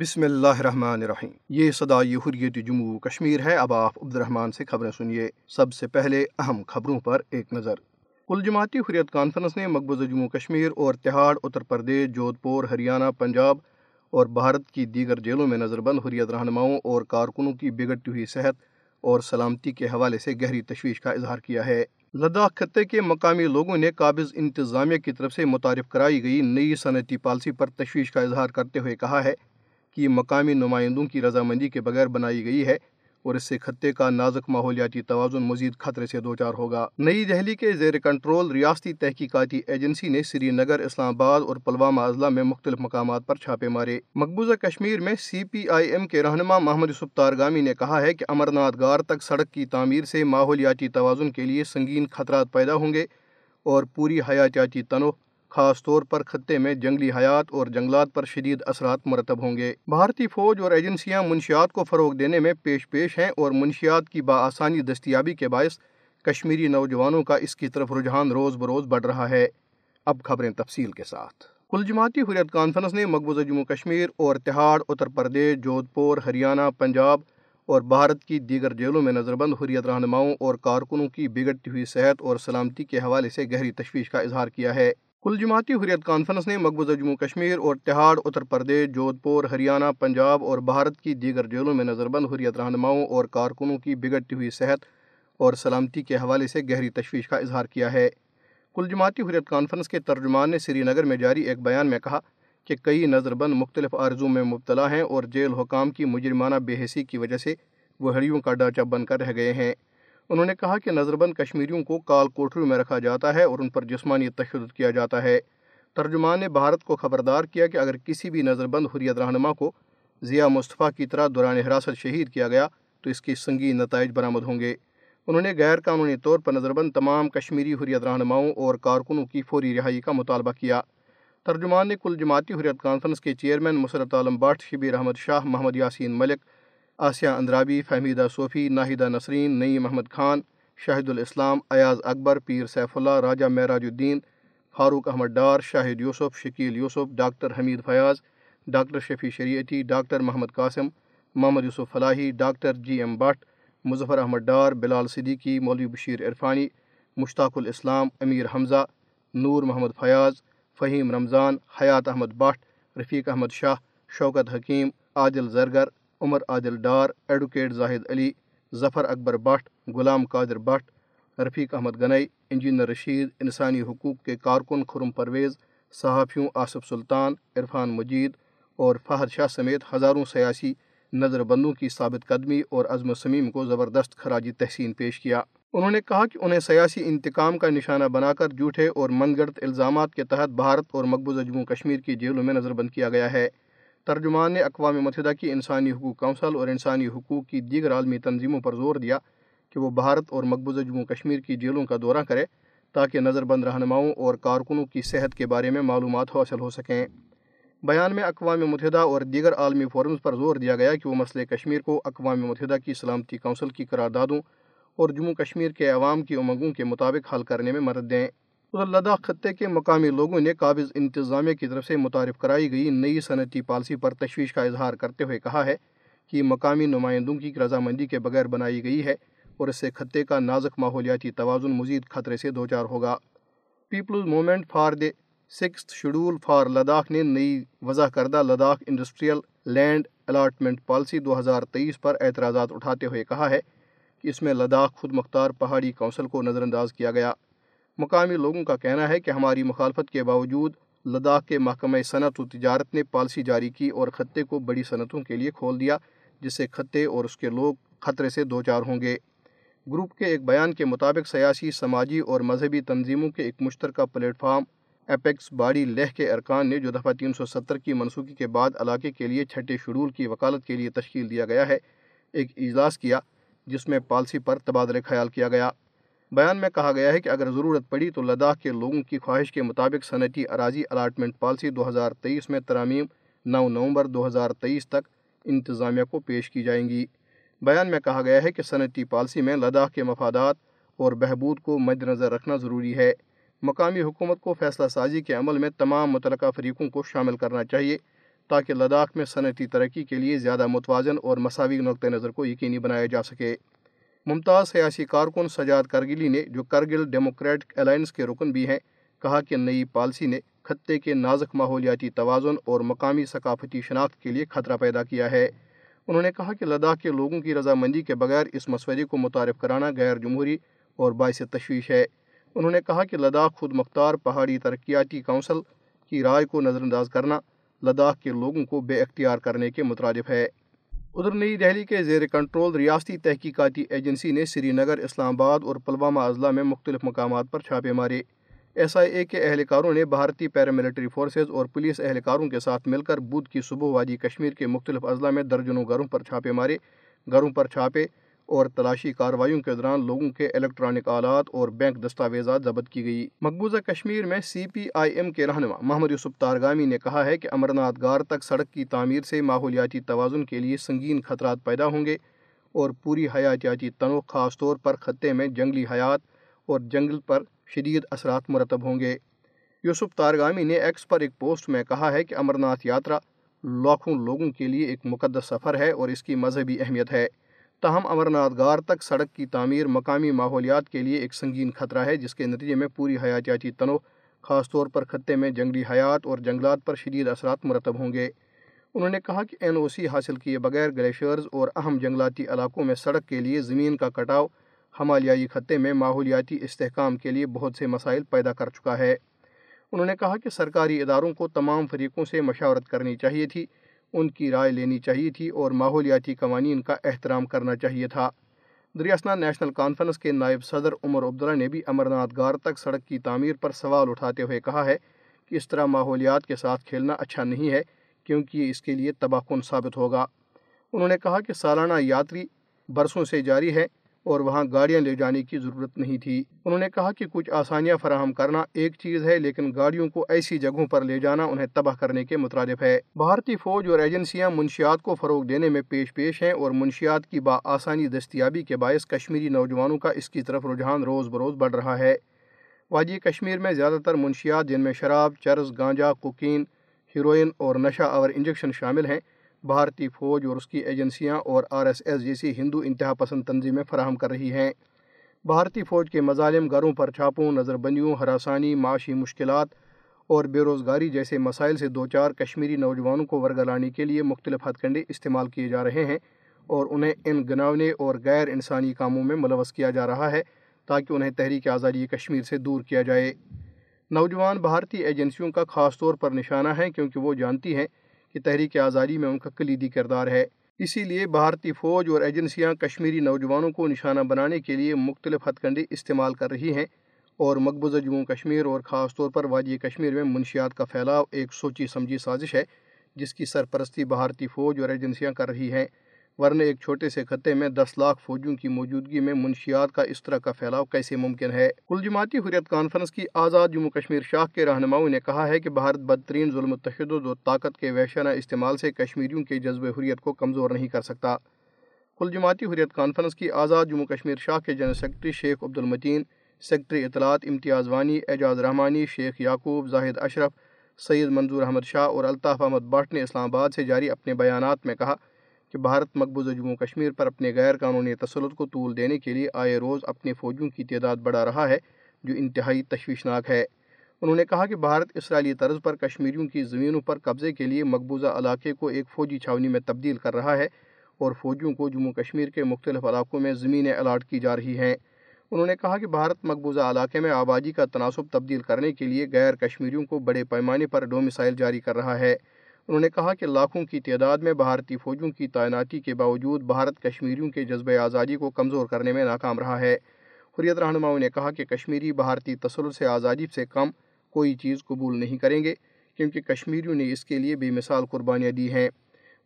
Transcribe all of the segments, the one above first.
بسم اللہ الرحمن الرحیم۔ یہ صدائی حریت جموں کشمیر ہے۔ اب آپ عبد الرحمن سے خبریں سنیے۔ سب سے پہلے اہم خبروں پر ایک نظر۔ کل جماعتی حریت کانفرنس نے مقبوضہ جموں کشمیر اور تہاڑ، اتر پردیش جودھ پور ہریانہ، پنجاب اور بھارت کی دیگر جیلوں میں نظر بند حریت رہنماؤں اور کارکنوں کی بگڑتی ہوئی صحت اور سلامتی کے حوالے سے گہری تشویش کا اظہار کیا ہے۔ لداخ خطے کے مقامی لوگوں نے قابض انتظامیہ کی طرف سے متعارف کرائی گئی نئی صنعتی پالیسی پر تشویش کا اظہار کرتے ہوئے کہا ہے کہ مقامی نمائندوں کی رضامندی کے بغیر بنائی گئی ہے اور اس سے خطے کا نازک ماحولیاتی توازن مزید خطرے سے دوچار ہوگا۔ نئی دہلی کے زیر کنٹرول ریاستی تحقیقاتی ایجنسی نے سری نگر، اسلام آباد اور پلوامہ اضلاع میں مختلف مقامات پر چھاپے مارے۔ مقبوضہ کشمیر میں سی پی آئی ایم کے رہنما محمد یوسف تارگامی نے کہا ہے کہ امر ناتھ گار تک سڑک کی تعمیر سے ماحولیاتی توازن کے لیے سنگین خطرات پیدا ہوں گے اور پوری حیاتیاتی تنوع خاص طور پر خطے میں جنگلی حیات اور جنگلات پر شدید اثرات مرتب ہوں گے۔ بھارتی فوج اور ایجنسیاں منشیات کو فروغ دینے میں پیش پیش ہیں اور منشیات کی بآسانی دستیابی کے باعث کشمیری نوجوانوں کا اس کی طرف رجحان روز بروز بڑھ رہا ہے۔ اب خبریں تفصیل کے ساتھ۔ کل جماعتی حریت کانفرنس نے مقبوضہ جموں کشمیر اور تہاڑ، اتر پردیش جودھ پور ہریانہ، پنجاب اور بھارت کی دیگر جیلوں میں نظر بند حریت رہنماؤں اور کارکنوں کی بگڑتی ہوئی صحت اور سلامتی کے حوالے سے گہری تشویش کا اظہار کیا ہے۔ کل جماعتی حریت کانفرنس نے مقبوضہ جموں کشمیر اور تہاڑ، اتر پردیش جودھ پور ہریانہ، پنجاب اور بھارت کی دیگر جیلوں میں نظر بند حریت رہنماؤں اور کارکنوں کی بگڑتی ہوئی صحت اور سلامتی کے حوالے سے گہری تشویش کا اظہار کیا ہے۔ کل جماعتی حریت کانفرنس کے ترجمان نے سری نگر میں جاری ایک بیان میں کہا کہ کئی نظر بند مختلف عارضوں میں مبتلا ہیں اور جیل حکام کی مجرمانہ بے حسی کی وجہ سے وہ ہڑیوں کا ڈھانچہ بن کر رہ گئے ہیں۔ انہوں نے کہا کہ نظر بند کشمیریوں کو کال کوٹریوں میں رکھا جاتا ہے اور ان پر جسمانی تشدد کیا جاتا ہے۔ ترجمان نے بھارت کو خبردار کیا کہ اگر کسی بھی نظر بند حریت رہنما کو ضیاء مصطفیٰ کی طرح دوران حراست شہید کیا گیا تو اس کی سنگین نتائج برآمد ہوں گے۔ انہوں نے غیر قانونی طور پر نظر بند تمام کشمیری حریت رہنماؤں اور کارکنوں کی فوری رہائی کا مطالبہ کیا۔ ترجمان نے کل جماعتی حریت کانفرنس کے chairman Masarat Alam Bhat Shabir Ahmad Shah, Mohammad Yasin Malik Asiya Andrabi, Fahmeeda Sofi, Naheeda Nasreen, Naeem Ahmad Khan, Shahid ul-Islam, Ayaz Akbar, Peer Saif Ullah, Raja Meraj ud-Din, Farooq Ahmad Dar, Shahid Yusuf, Shakeel Yusuf, doctor Hameed Fayaz, doctor Shafi Shariati, doctor Mohammad Qasim, Mohammad Yusuf Falahi, doctor G M Bhat, Muzaffar Ahmad Dar, Bilal Siddiqui, Maulvi Bashir Irfani, مشتاق الاسلام، امیر حمزہ، نور محمد Fayyaz, Faheem Ramzan, Hayat Ahmad Bhat, Rafiq Ahmad Shah, Shaukat Hakeem, Adil Zargar Umar Adil Dar, advocate Zahid Ali, Zafar Akbar Bhat, Ghulam Qadir Bhat, Rafiq Ahmad Ganai, engineer Rashid, انسانی حقوق کے کارکن خرم پرویز، صحافیوں آصف سلطان، عرفان مجید اور فہد شاہ سمیت ہزاروں سیاسی نظر بندوں کی ثابت قدمی اور عزم سمیم کو زبردست خراجی تحسین پیش کیا۔ انہوں نے کہا کہ انہیں سیاسی انتقام کا نشانہ بنا کر جھوٹے اور من گڑت الزامات کے تحت بھارت اور مقبوضہ جموں کشمیر کی جیلوں میں نظر بند کیا گیا ہے۔ ترجمان نے اقوام متحدہ کی انسانی حقوق کونسل اور انسانی حقوق کی دیگر عالمی تنظیموں پر زور دیا کہ وہ بھارت اور مقبوضہ جموں کشمیر کی جیلوں کا دورہ کرے تاکہ نظر بند رہنماؤں اور کارکنوں کی صحت کے بارے میں معلومات حاصل ہو سکیں۔ بیان میں اقوام متحدہ اور دیگر عالمی فورمز پر زور دیا گیا کہ وہ مسئلہ کشمیر کو اقوام متحدہ کی سلامتی کونسل کی قراردادوں اور جموں کشمیر کے عوام کی امنگوں کے مطابق حل کرنے میں مدد دیں۔ لداخ خطے کے مقامی لوگوں نے قابض انتظامیہ کی طرف سے متعارف کرائی گئی نئی صنعتی پالیسی پر تشویش کا اظہار کرتے ہوئے کہا ہے کہ مقامی نمائندوں کی رضامندی کے بغیر بنائی گئی ہے اور اس سے خطے کا نازک ماحولیاتی توازن مزید خطرے سے دوچار ہوگا۔ Peoples movement for the six schedule for Ladakh نے نئی وضع کردہ Ladakh industrial land allotment policy دو ہزار تیئیس پر اعتراضات اٹھاتے ہوئے کہا ہے کہ اس میں لداخ خود مختار پہاڑی کونسل کو نظر انداز کیا گیا۔ مقامی لوگوں کا کہنا ہے کہ ہماری مخالفت کے باوجود لداخ کے محکمہ صنعت و تجارت نے پالیسی جاری کی اور خطے کو بڑی صنعتوں کے لیے کھول دیا، جس سے خطے اور اس کے لوگ خطرے سے دو چار ہوں گے۔ گروپ کے ایک بیان کے مطابق سیاسی، سماجی اور مذہبی تنظیموں کے ایک مشترکہ پلیٹ فارم ایپیکس باڑی لہ کے ارکان نے جو دفعہ تین سو ستر کی منسوخی کے بعد علاقے کے لیے چھٹے شیڈول کی وکالت کے لیے تشکیل دیا گیا ہے، ایک اجلاس کیا، جس میں پالسی پر تبادلہ خیال کیا گیا۔ بیان میں کہا گیا ہے کہ اگر ضرورت پڑی تو لداخ کے لوگوں کی خواہش کے مطابق صنعتی اراضی الاٹمنٹ پالسی دو ہزار تیئیس میں ترامیم نو نومبر دو ہزار تیئیس تک انتظامیہ کو پیش کی جائیں گی۔ بیان میں کہا گیا ہے کہ صنعتی پالسی میں لداخ کے مفادات اور بہبود کو مد نظر رکھنا ضروری ہے۔ مقامی حکومت کو فیصلہ سازی کے عمل میں تمام متعلقہ فریقوں کو شامل کرنا چاہیے تاکہ لداخ میں صنعتی ترقی کے لیے زیادہ متوازن اور مساوی نقطۂ نظر کو یقینی بنایا جا سکے۔ ممتاز سیاسی کارکن سجاد کرگلی نے جو کرگل ڈیموکریٹک الائنس کے رکن بھی ہیں، کہا کہ نئی پالسی نے خطے کے نازک ماحولیاتی توازن اور مقامی ثقافتی شناخت کے لیے خطرہ پیدا کیا ہے۔ انہوں نے کہا کہ لداخ کے لوگوں کی رضامندی کے بغیر اس مسورے کو متعارف کرانا غیر جمہوری اور باعث تشویش ہے۔ انہوں نے کہا کہ لداخ خود مختار پہاڑی ترقیاتی کونسل کی رائے کو نظر انداز کرنا لداخ کے لوگوں کو بے اختیار کرنے کے مترادف ہے۔ ادھر نئی دہلی کے زیر کنٹرول ریاستی تحقیقاتی ایجنسی نے سری نگر، اسلام آباد اور پلوامہ اضلاع میں مختلف مقامات پر چھاپے مارے۔ ایس آئی اے کے اہلکاروں نے بھارتی پیراملٹری فورسز اور پولیس اہلکاروں کے ساتھ مل کر بدھ کی صبح وادی کشمیر کے مختلف اضلاع میں درجنوں گھروں پر چھاپے مارے۔ گھروں پر چھاپے اور تلاشی کارروائیوں کے دوران لوگوں کے الیکٹرانک آلات اور بینک دستاویزات ضبط کی گئی۔ مقبوضہ کشمیر میں سی پی آئی ایم کے رہنما محمد یوسف تارگامی نے کہا ہے کہ امرناتھ گار تک سڑک کی تعمیر سے ماحولیاتی توازن کے لیے سنگین خطرات پیدا ہوں گے اور پوری حیاتیاتی تنوع خاص طور پر خطے میں جنگلی حیات اور جنگل پر شدید اثرات مرتب ہوں گے۔ یوسف تارگامی نے ایکس پر ایک پوسٹ میں کہا ہے کہ امرناتھ یاترا لاکھوں لوگوں کے لیے ایک مقدس سفر ہے اور اس کی مذہبی اہمیت ہے۔ تاہم امرناتھ گار تک سڑک کی تعمیر مقامی ماحولیات کے لیے ایک سنگین خطرہ ہے، جس کے نتیجے میں پوری حیاتیاتی تنوع، خاص طور پر خطے میں جنگلی حیات اور جنگلات پر شدید اثرات مرتب ہوں گے۔ انہوں نے کہا کہ این او سی حاصل کیے بغیر گلیشیئرز اور اہم جنگلاتی علاقوں میں سڑک کے لیے زمین کا کٹاؤ، ہمالیائی خطے میں ماحولیاتی استحکام کے لیے بہت سے مسائل پیدا کر چکا ہے۔ انہوں نے کہا کہ سرکاری اداروں کو تمام فریقوں سے مشاورت کرنی چاہیے تھی ان کی رائے لینی چاہیے تھی اور ماحولیاتی قوانین کا احترام کرنا چاہیے تھا۔ دریاسنا نیشنل کانفرنس کے نائب صدر عمر عبداللہ نے بھی امرناتھ گار تک سڑک کی تعمیر پر سوال اٹھاتے ہوئے کہا ہے کہ اس طرح ماحولیات کے ساتھ کھیلنا اچھا نہیں ہے کیونکہ یہ اس کے لیے تباہ کن ثابت ہوگا۔ انہوں نے کہا کہ سالانہ یاتری برسوں سے جاری ہے اور وہاں گاڑیاں لے جانے کی ضرورت نہیں تھی۔ انہوں نے کہا کہ کچھ آسانیاں فراہم کرنا ایک چیز ہے، لیکن گاڑیوں کو ایسی جگہوں پر لے جانا انہیں تباہ کرنے کے مترادف ہے۔ بھارتی فوج اور ایجنسیاں منشیات کو فروغ دینے میں پیش پیش ہیں اور منشیات کی با آسانی دستیابی کے باعث کشمیری نوجوانوں کا اس کی طرف رجحان روز بروز بڑھ رہا ہے۔ وادی کشمیر میں زیادہ تر منشیات جن میں شراب، چرس، گانجا، کوکین، ہیروئن اور نشہ آور انجیکشن شامل ہیں بھارتی فوج اور اس کی ایجنسیاں اور آر ایس ایس جیسی ہندو انتہا پسند تنظیمیں فراہم کر رہی ہیں۔ بھارتی فوج کے مظالم گھروں پر چھاپوں نظر بندیوں ہراسانی، معاشی مشکلات اور بے روزگاری جیسے مسائل سے دو چار کشمیری نوجوانوں کو ورگلانے کے لیے مختلف ہتھ کنڈے استعمال کیے جا رہے ہیں اور انہیں ان گناونے اور غیر انسانی کاموں میں ملوث کیا جا رہا ہے تاکہ انہیں تحریک آزادی کشمیر سے دور کیا جائے۔ نوجوان بھارتی ایجنسیوں کا خاص طور پر نشانہ ہیں کیونکہ وہ جانتی ہیں کہ تحریک آزادی میں ان کا کلیدی کردار ہے۔ اسی لیے بھارتی فوج اور ایجنسیاں کشمیری نوجوانوں کو نشانہ بنانے کے لیے مختلف ہتھ کنڈے استعمال کر رہی ہیں اور مقبوضہ جموں کشمیر اور خاص طور پر وادی کشمیر میں منشیات کا پھیلاؤ ایک سوچی سمجھی سازش ہے، جس کی سرپرستی بھارتی فوج اور ایجنسیاں کر رہی ہیں۔ ورنہ ایک چھوٹے سے خطے میں دس لاکھ فوجیوں کی موجودگی میں منشیات کا اس طرح کا پھیلاؤ کیسے ممکن ہے؟ کل جماعتی حریت کانفرنس کی آزاد جموں کشمیر شاخ کے رہنماؤں نے کہا ہے کہ بھارت بدترین ظلم تشدد اور طاقت کے وحشانہ استعمال سے کشمیریوں کے جذب حریت کو کمزور نہیں کر سکتا۔ کل جماعتی حریت کانفرنس کی آزاد جموں کشمیر شاخ کے جنرل سیکرٹری شیخ عبد المتین سیکرٹری اطلاعات امتیاز وانی، اعجاز رحمانی، شیخ یعقوب، زاہد اشرف، سید منظور احمد شاہ اور الطاف احمد بٹ نے اسلام آباد سے جاری اپنے بیانات میں کہا کہ بھارت مقبوضہ جموں کشمیر پر اپنے غیر قانونی تسلط کو طول دینے کے لیے آئے روز اپنے فوجیوں کی تعداد بڑھا رہا ہے، جو انتہائی تشویشناک ہے۔ انہوں نے کہا کہ بھارت اسرائیلی طرز پر کشمیریوں کی زمینوں پر قبضے کے لیے مقبوضہ علاقے کو ایک فوجی چھاونی میں تبدیل کر رہا ہے اور فوجیوں کو جموں کشمیر کے مختلف علاقوں میں زمینیں الاٹ کی جا رہی ہیں۔ انہوں نے کہا کہ بھارت مقبوضہ علاقے میں آبادی کا تناسب تبدیل کرنے کے لیے غیر کشمیریوں کو بڑے پیمانے پر ڈومسائل جاری کر رہا ہے۔ انہوں نے کہا کہ لاکھوں کی تعداد میں بھارتی فوجوں کی تعیناتی کے باوجود بھارت کشمیریوں کے جذبہ آزادی کو کمزور کرنے میں ناکام رہا ہے۔ حریت رہنماؤں نے کہا کہ کشمیری بھارتی تسلط سے آزادی سے کم کوئی چیز قبول نہیں کریں گے، کیونکہ کشمیریوں نے اس کے لیے بے مثال قربانیاں دی ہیں۔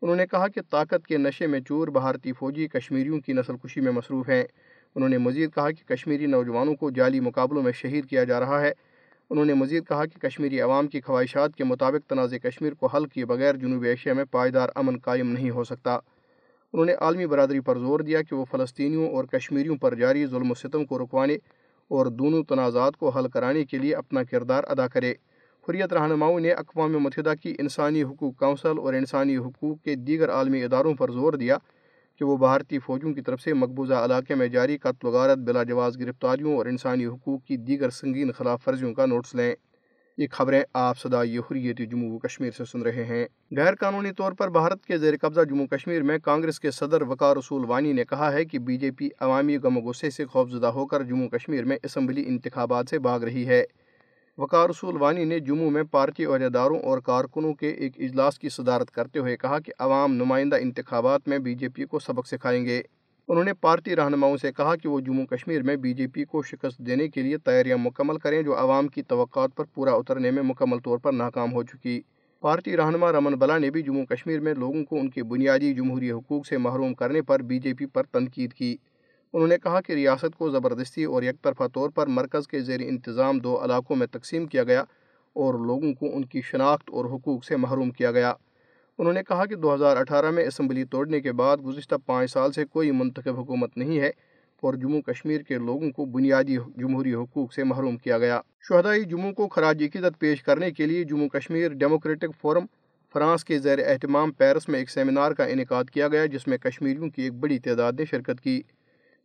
انہوں نے کہا کہ طاقت کے نشے میں چور بھارتی فوجی کشمیریوں کی نسل کشی میں مصروف ہیں۔ انہوں نے مزید کہا کہ کشمیری نوجوانوں کو جعلی مقابلوں میں شہید کیا جا رہا ہے۔ انہوں نے مزید کہا کہ کشمیری عوام کی خواہشات کے مطابق تنازع کشمیر کو حل کیے بغیر جنوبی ایشیا میں پائیدار امن قائم نہیں ہو سکتا۔ انہوں نے عالمی برادری پر زور دیا کہ وہ فلسطینیوں اور کشمیریوں پر جاری ظلم و ستم کو رکوانے اور دونوں تنازعات کو حل کرانے کے لیے اپنا کردار ادا کرے۔ حریت رہنماؤں نے اقوام متحدہ کی انسانی حقوق کونسل اور انسانی حقوق کے دیگر عالمی اداروں پر زور دیا کہ وہ بھارتی فوجوں کی طرف سے مقبوضہ علاقے میں جاری قتل و غارت، بلا جواز گرفتاریوں اور انسانی حقوق کی دیگر سنگین خلاف ورزیوں کا نوٹس لیں۔ یہ خبریں آپ صدائی حریت جموں و کشمیر سے سن رہے ہیں۔ غیر قانونی طور پر بھارت کے زیر قبضہ جموں کشمیر میں کانگریس کے صدر وقار رسول وانی نے کہا ہے کہ بی جے پی عوامی غم و غصے سے خوفزدہ ہو کر جموں کشمیر میں اسمبلی انتخابات سے بھاگ رہی ہے۔ وقار رسول وانی نے جموں میں پارٹی عہدیداروں اور کارکنوں کے ایک اجلاس کی صدارت کرتے ہوئے کہا کہ عوام نمائندہ انتخابات میں بی جے پی کو سبق سکھائیں گے۔ انہوں نے پارٹی رہنماؤں سے کہا کہ وہ جموں کشمیر میں بی جے پی کو شکست دینے کے لیے تیاریاں مکمل کریں جو عوام کی توقعات پر پورا اترنے میں مکمل طور پر ناکام ہو چکی۔ پارٹی رہنما رمن بلا نے بھی جموں کشمیر میں لوگوں کو ان کے بنیادی جمہوری حقوق سے محروم کرنے پر بی جے پی پر تنقید کی۔ انہوں نے کہا کہ ریاست کو زبردستی اور یک طرفہ طور پر مرکز کے زیر انتظام دو علاقوں میں تقسیم کیا گیا اور لوگوں کو ان کی شناخت اور حقوق سے محروم کیا گیا۔ انہوں نے کہا کہ دو ہزار اٹھارہ میں اسمبلی توڑنے کے بعد گزشتہ پانچ سال سے کوئی منتخب حکومت نہیں ہے اور جموں کشمیر کے لوگوں کو بنیادی جمہوری حقوق سے محروم کیا گیا۔ شہدائی جموں کو خراج عقیدت پیش کرنے کے لیے Jammu Kashmir democratic forum France کے زیر اہتمام پیرس میں ایک سیمینار کا انعقاد کیا گیا، جس میں کشمیریوں کی ایک بڑی تعداد نے شرکت کی۔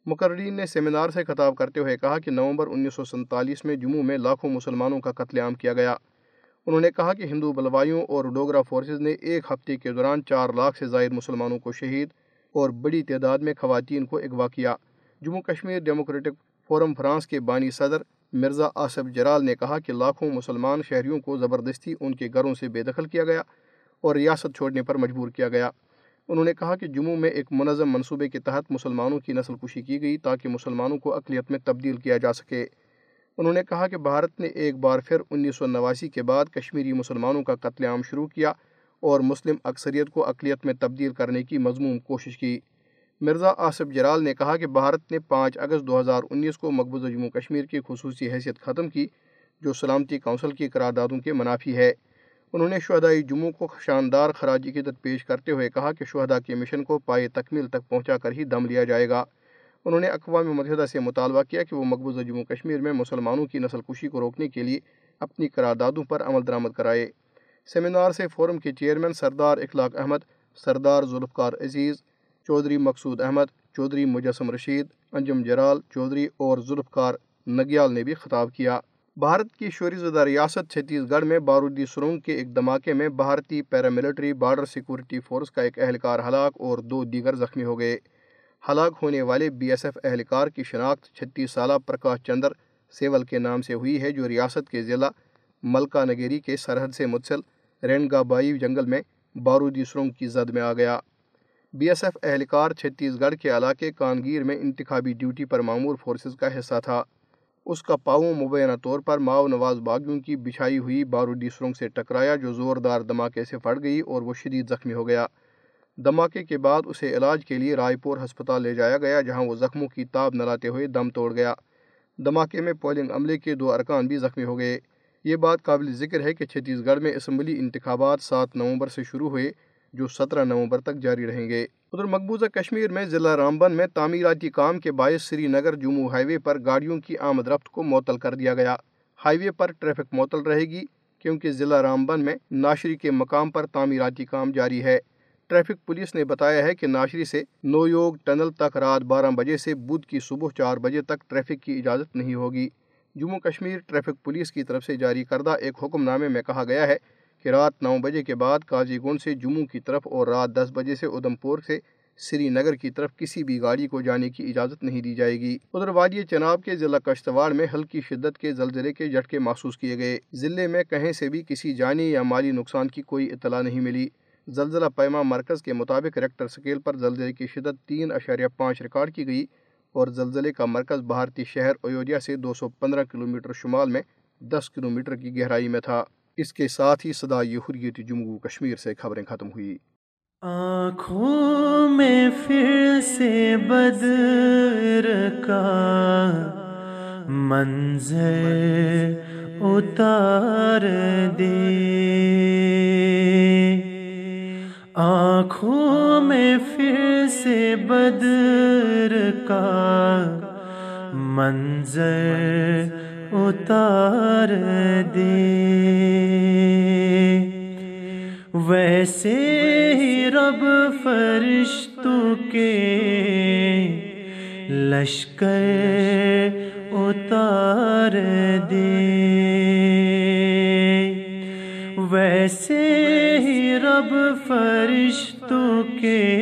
مقررین نے سیمینار سے خطاب کرتے ہوئے کہا کہ نومبر انیس سو سنتالیس میں جموں میں لاکھوں مسلمانوں کا قتل عام کیا گیا۔ انہوں نے کہا کہ ہندو بلوائیوں اور ڈوگرا فورسز نے ایک ہفتے کے دوران چار لاکھ سے زائد مسلمانوں کو شہید اور بڑی تعداد میں خواتین کو اغوا کیا۔ Jammu Kashmir democratic forum France کے بانی صدر مرزا آصف جرال نے کہا کہ لاکھوں مسلمان شہریوں کو زبردستی ان کے گھروں سے بے دخل کیا گیا اور ریاست چھوڑنے پر مجبور کیا گیا۔ انہوں نے کہا کہ جموں میں ایک منظم منصوبے کے تحت مسلمانوں کی نسل کشی کی گئی تاکہ مسلمانوں کو اقلیت میں تبدیل کیا جا سکے۔ انہوں نے کہا کہ بھارت نے ایک بار پھر انیس سو نواسی کے بعد کشمیری مسلمانوں کا قتل عام شروع کیا اور مسلم اکثریت کو اقلیت میں تبدیل کرنے کی مضمون کوشش کی۔ مرزا آصف جرال نے کہا کہ بھارت نے پانچ اگست دو ہزار انیس کو مقبوضہ جموں کشمیر کی خصوصی حیثیت ختم کی، جو سلامتی کونسل کی قراردادوں کے منافی ہے۔ انہوں نے شہدائی جموں کو شاندار خراجی قدت پیش کرتے ہوئے کہا کہ شہدا کے مشن کو پائے تکمیل تک پہنچا کر ہی دم لیا جائے گا۔ انہوں نے اقوام متحدہ سے مطالبہ کیا کہ وہ مقبوضہ جموں کشمیر میں مسلمانوں کی نسل کشی کو روکنے کے لیے اپنی قراردادوں پر عمل درآمد کرائے۔ سیمینار سے فورم کے چیئرمین سردار اخلاق احمد، سردار ذوالفقار عزیز، چودھری مقصود احمد، چودھری مجسم رشید، انجم جرال، چودھری اور ذوالفقار نگیال نے بھی خطاب کیا۔ بھارت کی شوری زدہ ریاست چھتیس گڑھ میں بارودی سرنگ کے ایک دھماکے میں بھارتی پیراملٹری بارڈر سیکورٹی فورس کا ایک اہلکار ہلاک اور دو دیگر زخمی ہو گئے۔ ہلاک ہونے والے بی ایس ایف اہلکار کی شناخت چھتیس سالہ پرکاش چندر سیول کے نام سے ہوئی ہے، جو ریاست کے ضلع ملکہ نگیری کے سرحد سے متصل رینگا بائی جنگل میں بارودی سرنگ کی زد میں آ گیا۔ بی ایس ایف اہلکار چھتیس گڑھ کے علاقے کانگیر میں انتخابی ڈیوٹی پر معمور فورسز کا حصہ تھا۔ اس کا پاؤں مبینہ طور پر ماؤ نواز باغیوں کی بچھائی ہوئی بارودی سرنگ سے ٹکرایا جو زوردار دھماکے سے پھٹ گئی اور وہ شدید زخمی ہو گیا۔ دھماکے کے بعد اسے علاج کے لیے رائے پور ہسپتال لے جایا گیا، جہاں وہ زخموں کی تاب نہ لاتے ہوئے دم توڑ گیا۔ دھماکے میں پولنگ عملے کے دو ارکان بھی زخمی ہو گئے۔ یہ بات قابل ذکر ہے کہ چھتیس گڑھ میں اسمبلی انتخابات سات نومبر سے شروع ہوئے۔ جو سترہ نومبر تک جاری رہیں گے۔ ادھر مقبوضہ کشمیر میں ضلع رامبن میں تعمیراتی کام کے باعث Srinagar Jammu highway پر گاڑیوں کی آمد رفت کو معطل کر دیا گیا۔ ہائی وے پر ٹریفک معطل رہے گی کیونکہ ضلع رامبن میں ناشری کے مقام پر تعمیراتی کام جاری ہے۔ ٹریفک پولیس نے بتایا ہے کہ ناشری سے نویوگ ٹنل تک رات بارہ بجے سے بدھ کی صبح چار بجے تک ٹریفک کی اجازت نہیں ہوگی۔ جموں کشمیر ٹریفک پولیس کی طرف سے جاری کردہ ایک حکم نامے میں کہا گیا ہے کہ رات نو بجے کے بعد کاجی گنڈ سے جموں کی طرف اور رات دس بجے سے ادھم پور سے سری نگر کی طرف کسی بھی گاڑی کو جانے کی اجازت نہیں دی جائے گی۔ ادھر وادی چناب کے ضلع کشتواڑ میں ہلکی شدت کے زلزلے کے جھٹکے محسوس کیے گئے۔ ضلع میں کہیں سے بھی کسی جانی یا مالی نقصان کی کوئی اطلاع نہیں ملی۔ زلزلہ پیما مرکز کے مطابق ریکٹر سکیل پر زلزلے کی شدت تین اشاریہ پانچ ریکارڈ کی گئی اور زلزلے کا مرکز بھارتی شہر ایودھیا سے دو سو پندرہ کلومیٹر شمال میں دس کلومیٹر کی گہرائی میں تھا۔ اس کے ساتھ ہی صدا یہ حریت جموں کشمیر سے خبریں ختم ہوئی آنکھوں میں پھر سے بدر کا منظر اتار دے۔ آنکھوں میں پھر سے بدر کا منظر اتار دے۔ ویسے ہی رب فرشتوں کے لشکر اتار دے۔ ویسے ہی رب فرشتوں کے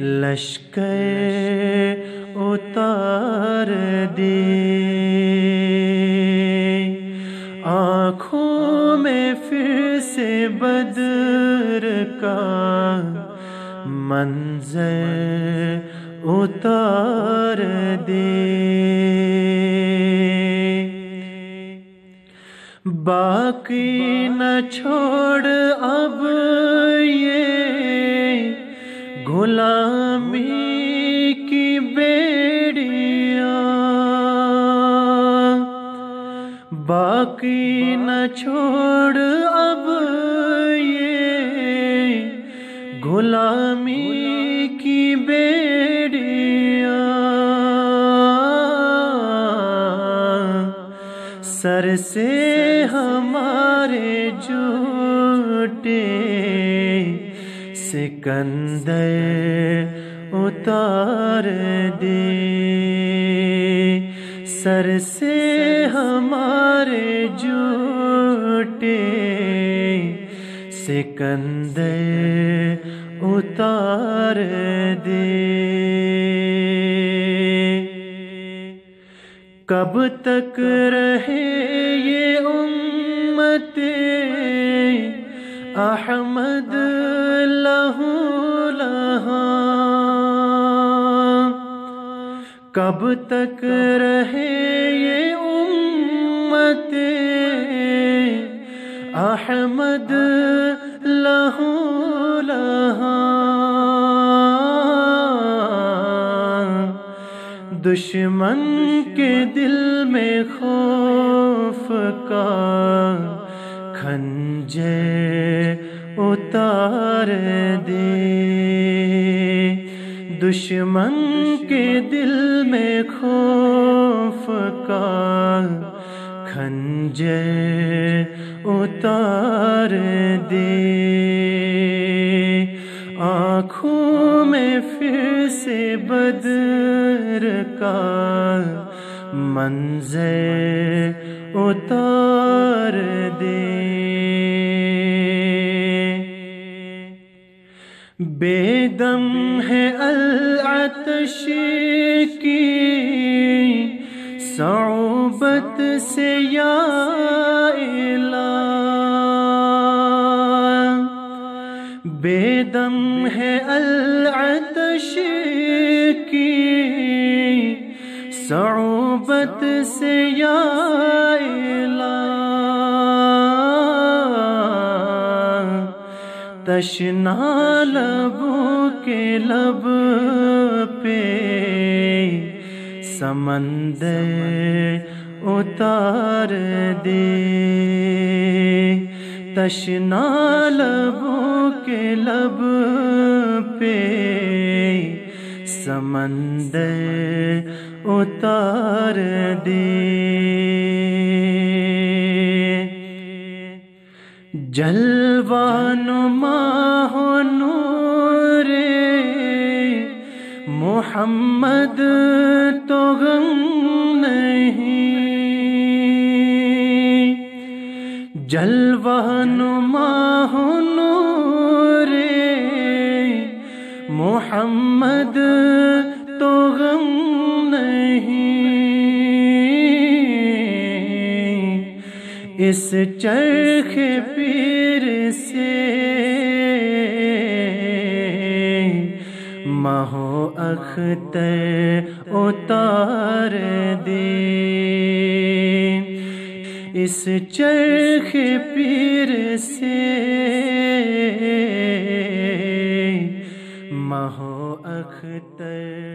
لشکر اتار دے۔ سے بدر کا منظر اتار دے۔ باقی نہ چھوڑ اب یہ غلامی کی بیڑیاں۔ باقی نہ چھوڑ اب غلامی کی بیڑیاں سر سے ہمارے جھوٹے سکندر اتار دے۔ سر سے سکندر اتار دے۔ کب تک رہے یہ امت؟ احمد لہو لہا۔ کب تک رہے یہ امت؟ احمد دشمن کے دل میں خوف کا کھنجے اتار دے۔ دشمن کے دل میں خوف کا کھنجے اتار دے۔ آنکھوں میں پھر سے بدر کا منظر اتار دے۔ بے دم ہے العتش کی صعوبت سے یا دم ہے العتش کی۔ صعوبت سے یا الہ۔ تشنا لبوں کے لب پہ۔ سمندر اتار دے۔ تشنا لبوں کے لب پہ سمندر اتار دے۔ جلوان ماہ نور محمد تو غم نہیں۔ جلوان ماہ نور محمد تو غم نہیں۔ اس چرخ پیر سے مہو اختر اتار دے۔ اس چرخ پیر سے مہو اختر